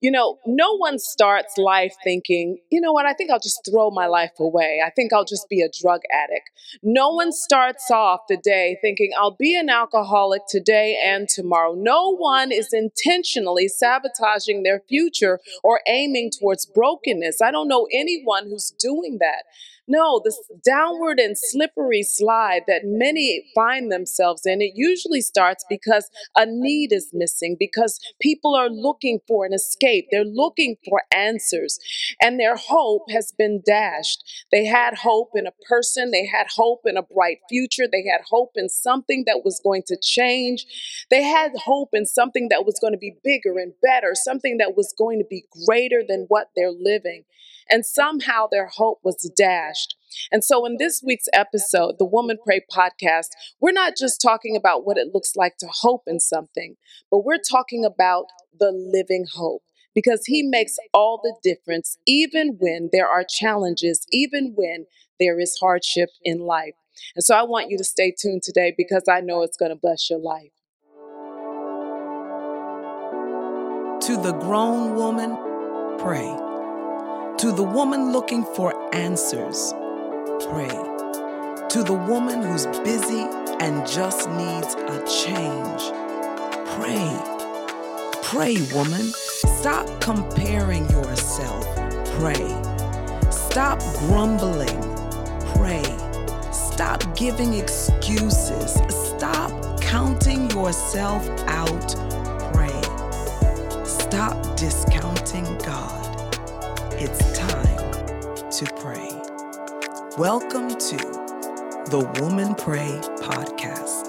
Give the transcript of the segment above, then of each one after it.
You know, no one starts life thinking, you know what, I think I'll just throw my life away. I think I'll just be a drug addict. No one starts off the day thinking, I'll be an alcoholic today and tomorrow. No one is intentionally sabotaging their future or aiming towards brokenness. I don't know anyone who's doing that. No, this downward and slippery slide that many find themselves in, it usually starts because a need is missing, because people are looking for an escape. They're looking for answers, and their hope has been dashed. They had hope in a person, they had hope in a bright future, they had hope in something that was going to change. They had hope in something that was going to be bigger and better, something that was going to be greater than what they're living and somehow their hope was dashed. And so, in this week's episode, the Woman Pray podcast, we're not just talking about what it looks like to hope in something, but we're talking about the living hope because He makes all the difference, even when there are challenges, even when there is hardship in life. And so, I want you to stay tuned today because I know it's going to bless your life. To the grown woman, pray. To the woman looking for answers, pray. To the woman who's busy and just needs a change, pray. Pray, woman. Stop comparing yourself. Pray. Stop grumbling. Pray. Stop giving excuses. Stop counting yourself out. Pray. Stop discounting God. It's time to pray. Welcome to the Woman Pray Podcast.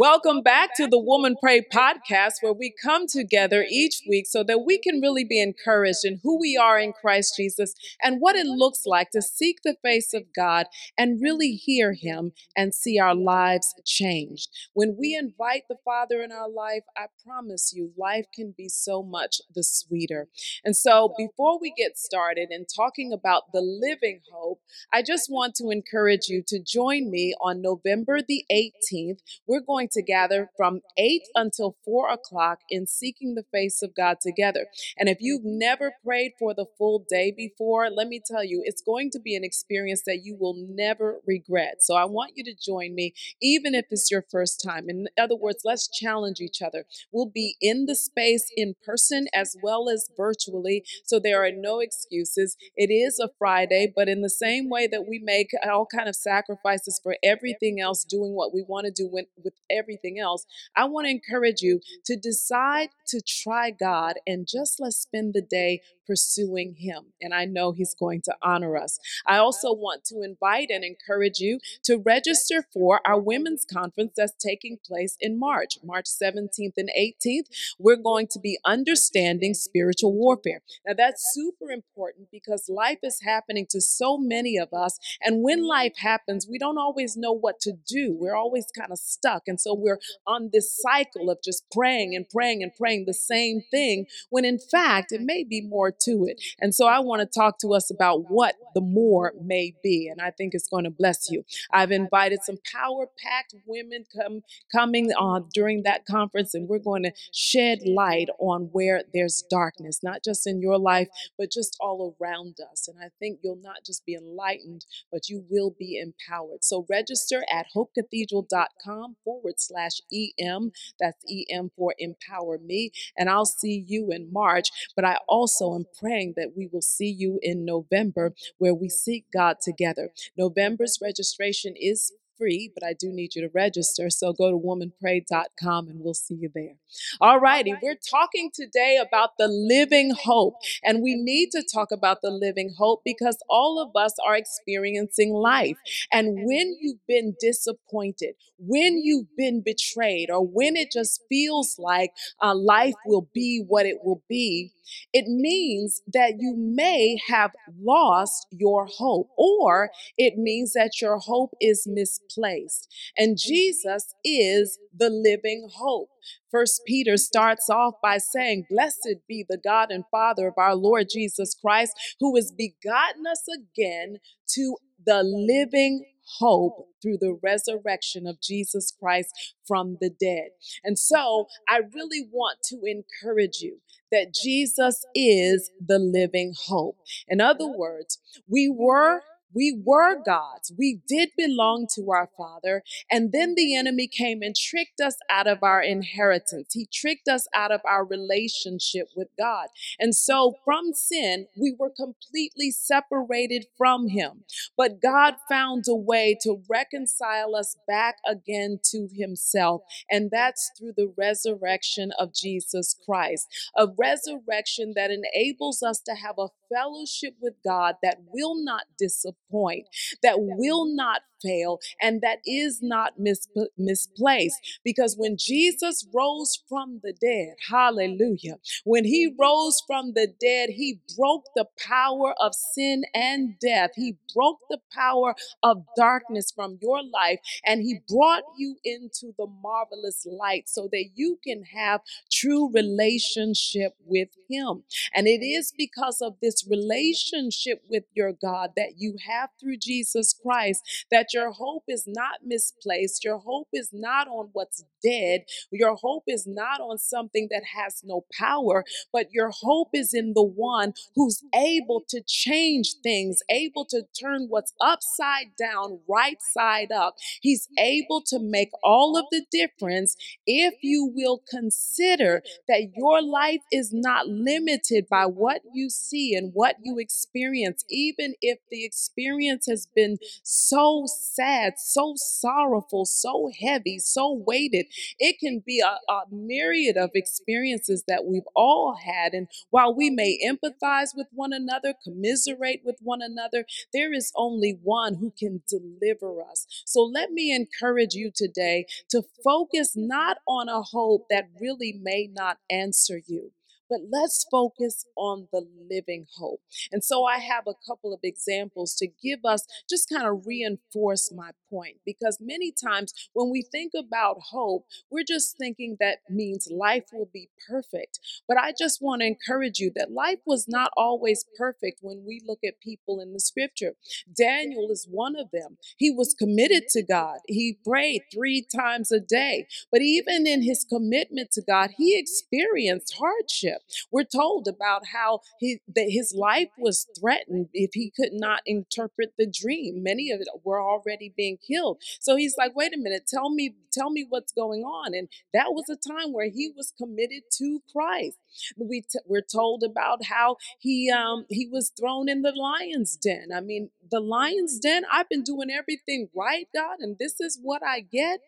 Welcome back to the Woman Pray podcast, where we come together each week so that we can really be encouraged in who we are in Christ Jesus and what it looks like to seek the face of God and really hear Him and see our lives changed. When we invite the Father in our life, I promise you, life can be so much the sweeter. And so, before we get started in talking about the living hope, I just want to encourage you to join me on November the 18th. We're going to gather from 8 until 4 o'clock in seeking the face of God together. And if you've never prayed for the full day before, let me tell you, it's going to be an experience that you will never regret. So I want you to join me, even if it's your first time. In other words, let's challenge each other. We'll be in the space in person as well as virtually, so there are no excuses. It is a Friday, but in the same way that we make all kind of sacrifices for everything else, doing what we want to do with, with everything else, I want to encourage you to decide to try God and just let's spend the day pursuing Him. And I know He's going to honor us. I also want to invite and encourage you to register for our women's conference that's taking place in March, March 17th and 18th. We're going to be understanding spiritual warfare. Now, that's super important because life is happening to so many of us. And when life happens, we don't always know what to do. We're always kind of stuck. And so we're on this cycle of just praying and praying and praying the same thing when in fact it may be more to it. And so I want to talk to us about what the more may be. And I think it's going to bless you. I've invited some power packed women come coming uh, during that conference, and we're going to shed light on where there's darkness, not just in your life, but just all around us. And I think you'll not just be enlightened, but you will be empowered. So register at hopecathedral.com forward slash EM. That's EM for Empower Me. And I'll see you in March. But I also am praying that we will see you in November where we seek God together. November's registration is free, but I do need you to register. So go to womanpray.com and we'll see you there. All righty, we're talking today about the living hope. And we need to talk about the living hope because all of us are experiencing life. And when you've been disappointed, when you've been betrayed, or when it just feels like uh, life will be what it will be, it means that you may have lost your hope, or it means that your hope is misplaced. And Jesus is the living hope. First Peter starts off by saying, Blessed be the God and Father of our Lord Jesus Christ, who has begotten us again to the living hope oh. through the resurrection of Jesus Christ from the dead. And so I really want to encourage you that Jesus is the living hope. In other words, we were we were God's. We did belong to our Father. And then the enemy came and tricked us out of our inheritance. He tricked us out of our relationship with God. And so from sin, we were completely separated from Him. But God found a way to reconcile us back again to Himself. And that's through the resurrection of Jesus Christ, a resurrection that enables us to have a fellowship with God that will not disappoint, that will not fail, and that is not mis- misplaced. Because when Jesus rose from the dead, hallelujah, when he rose from the dead, he broke the power of sin and death. He broke the power of darkness from your life, and he brought you into the marvelous light so that you can have true relationship with him. And it is because of this relationship with your God that you have through Jesus Christ that your hope is not misplaced. Your hope is not on what's dead. Your hope is not on something that has no power, but your hope is in the one who's able to change things, able to turn what's upside down, right side up. He's able to make all of the difference if you will consider that your life is not limited by what you see and what you experience, even if the experience has been so sad, so sorrowful, so heavy, so weighted. It can be a, a myriad of experiences that we've all had. And while we may empathize with one another, commiserate with one another, there is only one who can deliver us. So let me encourage you today to focus not on a hope that really may not answer you but let's focus on the living hope. And so I have a couple of examples to give us, just kind of reinforce my point. Because many times when we think about hope, we're just thinking that means life will be perfect. But I just want to encourage you that life was not always perfect when we look at people in the scripture. Daniel is one of them. He was committed to God, he prayed three times a day. But even in his commitment to God, he experienced hardship. We're told about how he, that his life was threatened if he could not interpret the dream. Many of it were already being killed. So he's like, wait a minute, tell me, tell me what's going on. And that was a time where he was committed to Christ. We t- we're told about how he um, he was thrown in the lion's den. I mean, the lion's den. I've been doing everything right, God, and this is what I get.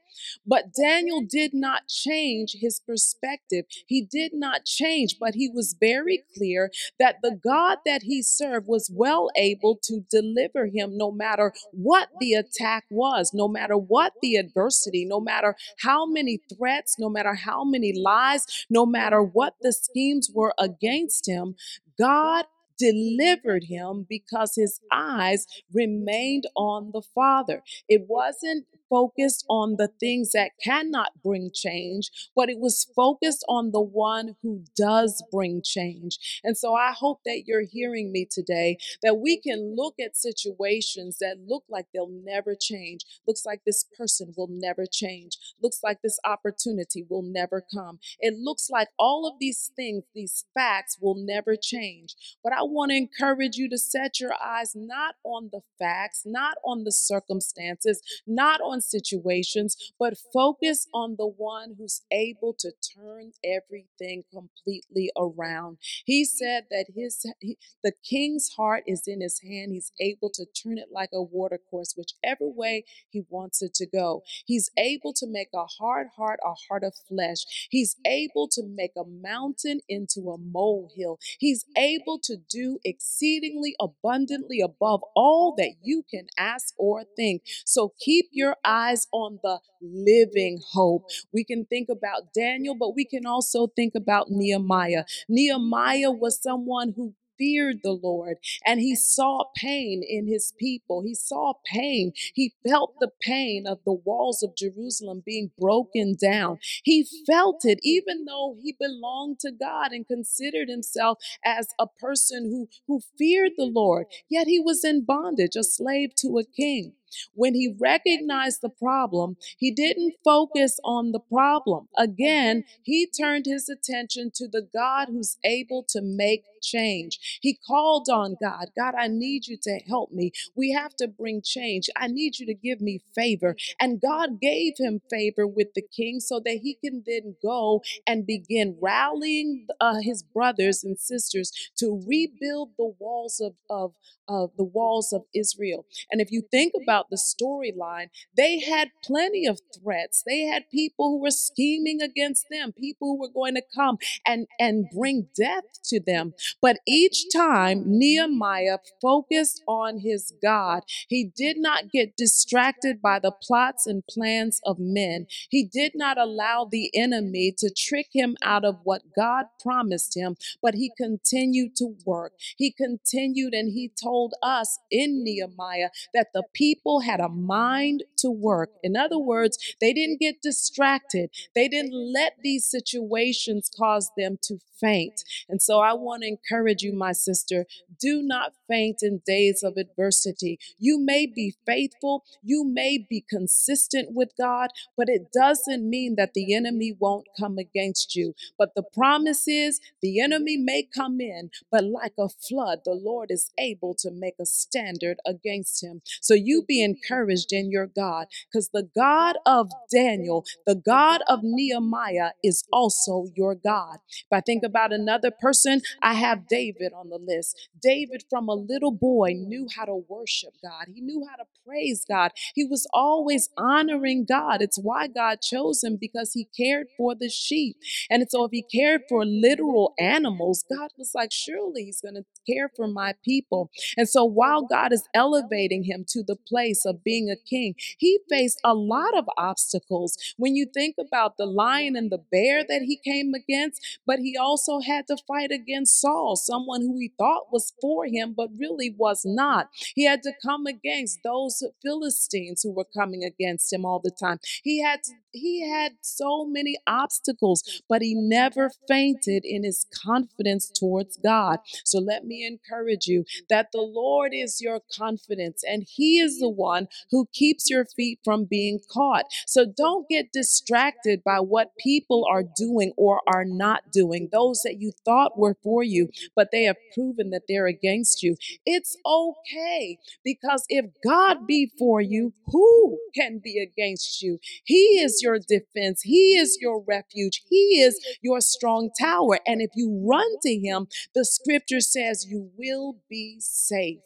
But Daniel did not change his perspective. He did not change, but he was very clear that the God that he served was well able to deliver him no matter what the attack was, no matter what the adversity, no matter how many threats, no matter how many lies, no matter what the schemes were against him. God delivered him because his eyes remained on the Father. It wasn't focused on the things that cannot bring change, but it was focused on the one who does bring change. And so I hope that you're hearing me today, that we can look at situations that look like they'll never change, looks like this person will never change, looks like this opportunity will never come. It looks like all of these things, these facts will never change. But I want to encourage you to set your eyes not on the facts, not on the circumstances, not on situations, but focus on the one who's able to turn everything completely around. He said that his he, the king's heart is in his hand. He's able to turn it like a watercourse, whichever way he wants it to go. He's able to make a hard heart a heart of flesh. He's able to make a mountain into a molehill. He's able to do exceedingly abundantly above all that you can ask or think. So keep your eyes on the living hope. We can think about Daniel, but we can also think about Nehemiah. Nehemiah was someone who feared the Lord and he saw pain in his people. He saw pain. He felt the pain of the walls of Jerusalem being broken down. He felt it even though he belonged to God and considered himself as a person who, who feared the Lord, yet he was in bondage, a slave to a king. When he recognized the problem, he didn't focus on the problem. Again, he turned his attention to the God who's able to make change. He called on God God, I need you to help me. We have to bring change. I need you to give me favor. And God gave him favor with the king so that he can then go and begin rallying uh, his brothers and sisters to rebuild the walls of, of, of the walls of Israel. And if you think about the storyline, they had plenty of threats. They had people who were scheming against them, people who were going to come and, and bring death to them. But each time Nehemiah focused on his God, he did not get distracted by the plots and plans of men. He did not allow the enemy to trick him out of what God promised him, but he continued to work. He continued and he told us in Nehemiah that the people had a mind to work. In other words, they didn't get distracted. They didn't let these situations cause them to faint. And so I want to encourage you, my sister, do not faint in days of adversity. You may be faithful, you may be consistent with God, but it doesn't mean that the enemy won't come against you. But the promise is the enemy may come in, but like a flood, the Lord is able to make a standard against him. So you be encouraged in your God, because the God of Daniel, the God of Nehemiah, is also your God. If I think about another person, I have David on the list. David, from a little boy, knew how to worship God, he knew how to praise God. He was always honoring God. It's why God chose him because he cared for the sheep. And so, if he cared for literal animals, God was like, surely he's going to care for my people. And so, while God is elevating him to the place of being a king, he faced a lot of obstacles. When you think about the lion and the bear that he came against, but he also had to fight against Saul, someone who he thought was for him, but really was not. He had to come against those Philistines who were coming against him all the time. He had to, he had so many obstacles, but he never fainted in his confidence towards God. So let me encourage you that the Lord is your confidence and he is the one who keeps your feet from being caught. So don't get distracted by what people are doing or are not doing, those that you thought were for you, but they have proven that they're against you. It's okay because if God be for you, who can be against you? He is your defense, He is your refuge, He is your strong tower. And if you run to Him, the scripture says you will be safe.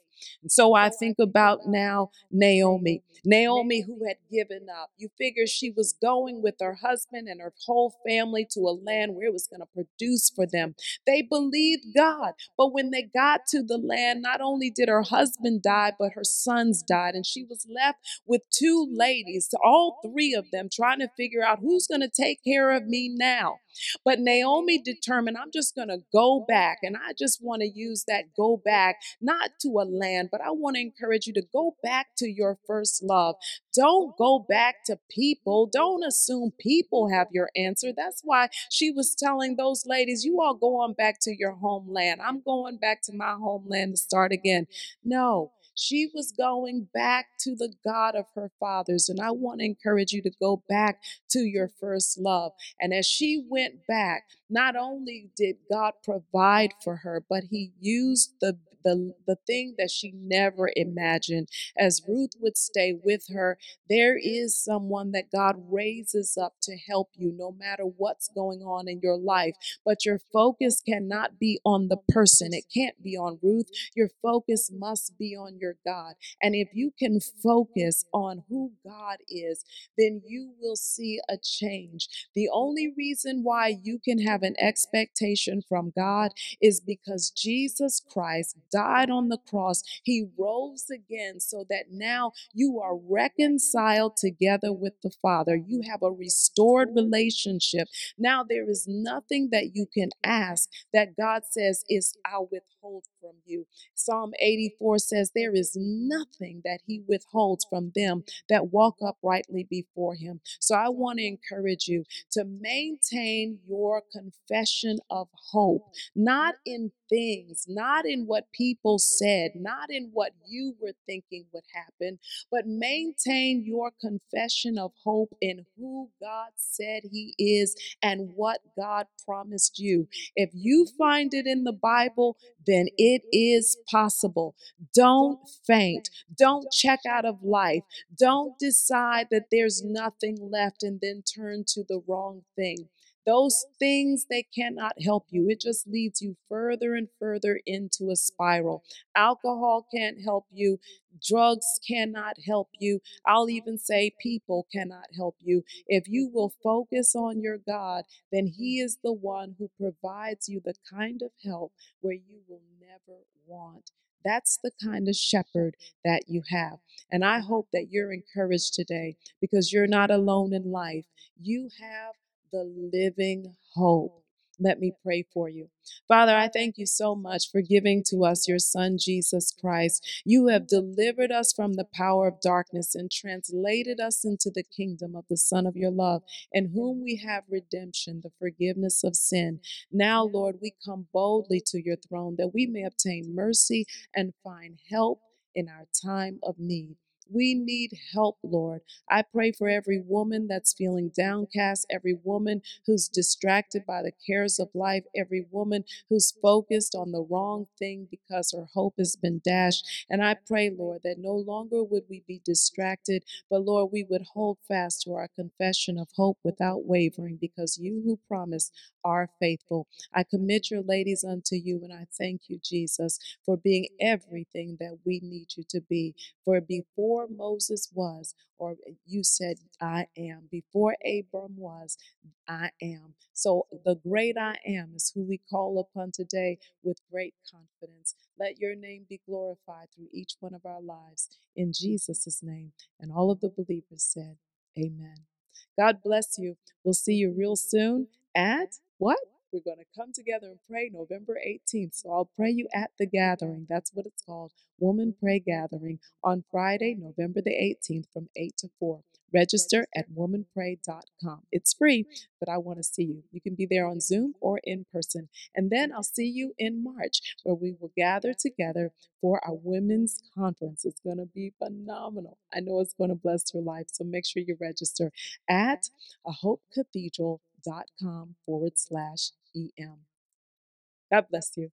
And so I think about now Naomi. Naomi, who had given up. You figure she was going with her husband and her whole family to a land where it was going to produce for them. They believed God. But when they got to the land, not only did her husband die, but her sons died. And she was left with two ladies, all three of them, trying to figure out who's going to take care of me now. But Naomi determined, I'm just going to go back. And I just want to use that go back, not to a land, but I want to encourage you to go back to your first love. Don't go back to people. Don't assume people have your answer. That's why she was telling those ladies, you all go on back to your homeland. I'm going back to my homeland to start again. No. She was going back to the God of her fathers. And I want to encourage you to go back to your first love. And as she went back, not only did God provide for her, but He used the the, the thing that she never imagined. As Ruth would stay with her, there is someone that God raises up to help you no matter what's going on in your life. But your focus cannot be on the person, it can't be on Ruth. Your focus must be on your God. And if you can focus on who God is, then you will see a change. The only reason why you can have an expectation from God is because Jesus Christ died on the cross. He rose again so that now you are reconciled together with the Father. You have a restored relationship. Now there is nothing that you can ask that God says is, I'll withhold from you. Psalm 84 says, There is nothing that he withholds from them that walk uprightly before him. So I want to encourage you to maintain your confession of hope, not in things, not in what people said, not in what you were thinking would happen, but maintain your confession of hope in who God said He is and what God promised you. If you find it in the Bible, then it is possible. Don't faint. Don't check out of life. Don't decide that there's nothing left and then turn to the wrong thing. Those things, they cannot help you. It just leads you further and further into a spiral. Alcohol can't help you. Drugs cannot help you. I'll even say people cannot help you. If you will focus on your God, then He is the one who provides you the kind of help where you will never want. That's the kind of shepherd that you have. And I hope that you're encouraged today because you're not alone in life. You have the living hope. Let me pray for you. Father, I thank you so much for giving to us your Son, Jesus Christ. You have delivered us from the power of darkness and translated us into the kingdom of the Son of your love, in whom we have redemption, the forgiveness of sin. Now, Lord, we come boldly to your throne that we may obtain mercy and find help in our time of need. We need help, Lord. I pray for every woman that's feeling downcast, every woman who's distracted by the cares of life, every woman who's focused on the wrong thing because her hope has been dashed. And I pray, Lord, that no longer would we be distracted, but Lord, we would hold fast to our confession of hope without wavering because you who promised are faithful. I commit your ladies unto you, and I thank you, Jesus, for being everything that we need you to be. For before Moses was, or you said, I am. Before Abram was, I am. So the great I am is who we call upon today with great confidence. Let your name be glorified through each one of our lives. In Jesus' name. And all of the believers said, Amen. God bless you. We'll see you real soon at what? We're going to come together and pray November 18th. So I'll pray you at the gathering. That's what it's called Woman Pray Gathering on Friday, November the 18th from 8 to 4. Register at womanpray.com. It's free, but I want to see you. You can be there on Zoom or in person. And then I'll see you in March where we will gather together for our women's conference. It's going to be phenomenal. I know it's going to bless your life. So make sure you register at a Hope Cathedral dot com forward slash em. God bless you.